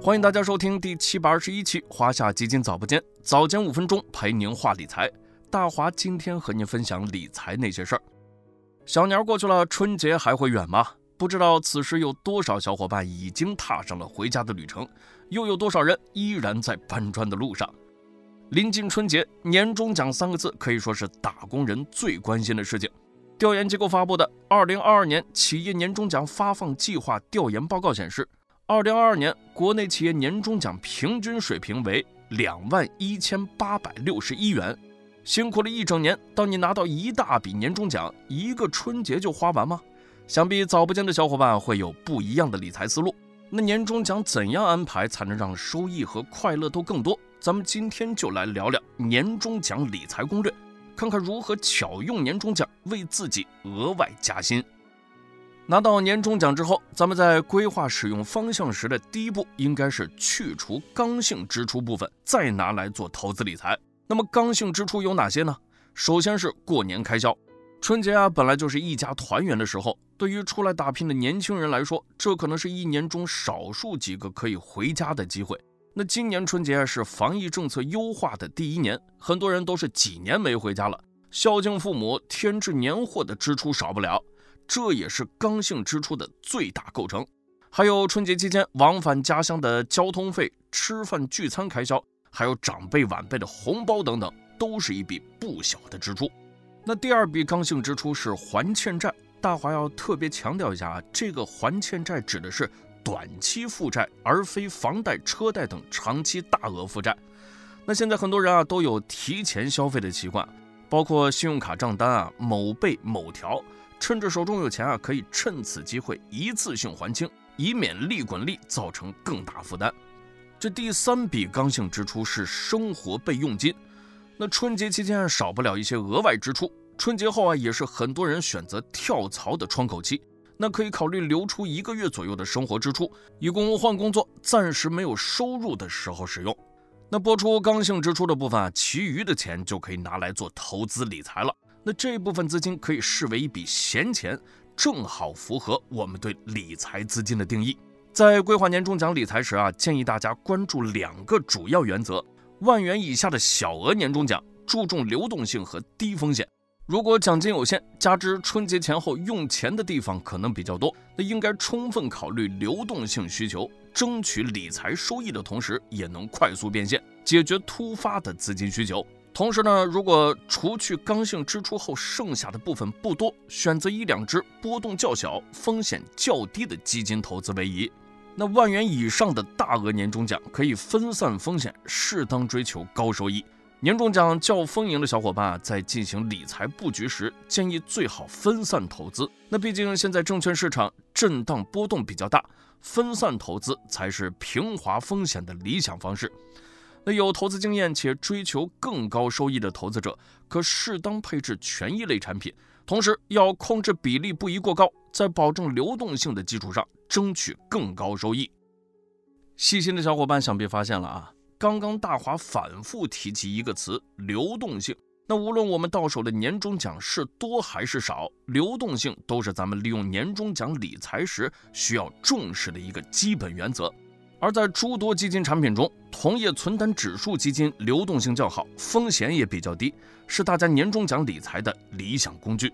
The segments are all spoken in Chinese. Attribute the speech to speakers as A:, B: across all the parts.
A: 欢迎大家收听第七百二十一期华夏基金早播间，早间五分钟陪您话理财。大华今天和您分享理财那些事儿。小年儿过去了，春节还会远吗？不知道此时有多少小伙伴已经踏上了回家的旅程，又有多少人依然在搬砖的路上。临近春节，年终奖三个字可以说是打工人最关心的事情。调研机构发布的《二零二二年企业年终奖发放计划调研报告》显示，二零二二年国内企业年终奖平均水平为两万一千八百六十一元。辛苦了一整年，当你拿到一大笔年终奖，一个春节就花完吗？想必早不见的小伙伴会有不一样的理财思路。那年终奖怎样安排才能让收益和快乐都更多？咱们今天就来聊聊年终奖理财攻略，看看如何巧用年终奖为自己额外加薪。拿到年终奖之后，咱们在规划使用方向时的第一步，应该是去除刚性支出部分，再拿来做投资理财。那么刚性支出有哪些呢？首先是过年开销，春节啊本来就是一家团圆的时候，对于出来打拼的年轻人来说，这可能是一年中少数几个可以回家的机会。那今年春节是防疫政策优化的第一年，很多人都是几年没回家了，孝敬父母、添置年货的支出少不了，这也是刚性支出的最大构成。还有春节期间往返家乡的交通费、吃饭聚餐开销。还有长辈晚辈的红包等等，都是一笔不小的支出。那第二笔刚性支出是还欠债，大华要特别强调一下啊，这个还欠债指的是短期负债，而非房贷、车贷等长期大额负债。那现在很多人啊都有提前消费的习惯，包括信用卡账单啊某备某条，趁着手中有钱啊，可以趁此机会一次性还清，以免利滚利造成更大负担。这第三笔刚性支出是生活备用金，那春节期间少不了一些额外支出。春节后啊，也是很多人选择跳槽的窗口期，那可以考虑留出一个月左右的生活支出，以供换工作暂时没有收入的时候使用。那拨出刚性支出的部分啊，其余的钱就可以拿来做投资理财了。那这部分资金可以视为一笔闲钱，正好符合我们对理财资金的定义。在规划年终奖理财时啊，建议大家关注两个主要原则：万元以下的小额年终奖，注重流动性和低风险。如果奖金有限，加之春节前后用钱的地方可能比较多，那应该充分考虑流动性需求，争取理财收益的同时，也能快速变现，解决突发的资金需求。同时呢，如果除去刚性支出后剩下的部分不多，选择一两只波动较小、风险较低的基金投资为宜。那万元以上的大额年终奖可以分散风险，适当追求高收益。年终奖较丰盈的小伙伴啊，在进行理财布局时，建议最好分散投资。那毕竟现在证券市场震荡波动比较大，分散投资才是平滑风险的理想方式。那有投资经验且追求更高收益的投资者，可适当配置权益类产品，同时要控制比例不宜过高，在保证流动性的基础上。争取更高收益。细心的小伙伴想必发现了啊，刚刚大华反复提及一个词——流动性。那无论我们到手的年终奖是多还是少，流动性都是咱们利用年终奖理财时需要重视的一个基本原则。而在诸多基金产品中，同业存单指数基金流动性较好，风险也比较低，是大家年终奖理财的理想工具。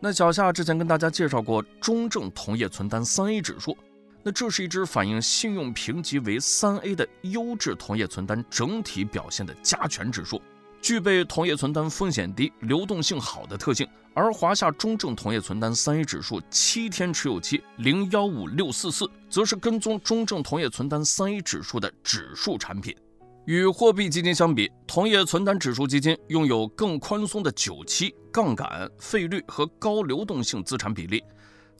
A: 那小夏之前跟大家介绍过中证同业存单三 A 指数，那这是一只反映信用评级为三 A 的优质同业存单整体表现的加权指数，具备同业存单风险低、流动性好的特性。而华夏中证同业存单三 A 指数七天持有期零幺五六四四，则是跟踪中证同业存单三 A 指数的指数产品。与货币基金相比，同业存单指数基金拥有更宽松的久期、杠杆、费率和高流动性资产比例，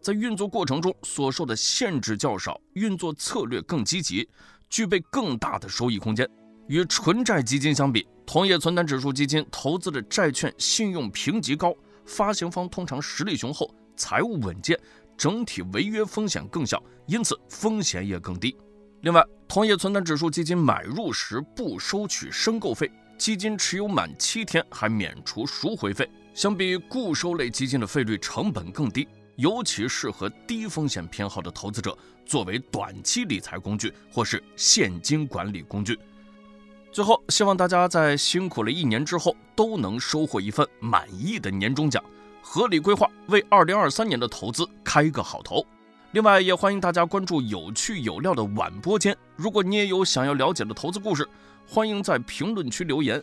A: 在运作过程中所受的限制较少，运作策略更积极，具备更大的收益空间。与纯债基金相比，同业存单指数基金投资的债券信用评级高，发行方通常实力雄厚，财务稳健，整体违约风险更小，因此风险也更低。另外，同业存单指数基金买入时不收取申购费，基金持有满七天还免除赎回费。相比固收类基金的费率成本更低，尤其适合低风险偏好的投资者作为短期理财工具或是现金管理工具。最后，希望大家在辛苦了一年之后，都能收获一份满意的年终奖，合理规划，为二零二三年的投资开个好头。另外，也欢迎大家关注有趣有料的晚播间。如果你也有想要了解的投资故事，欢迎在评论区留言。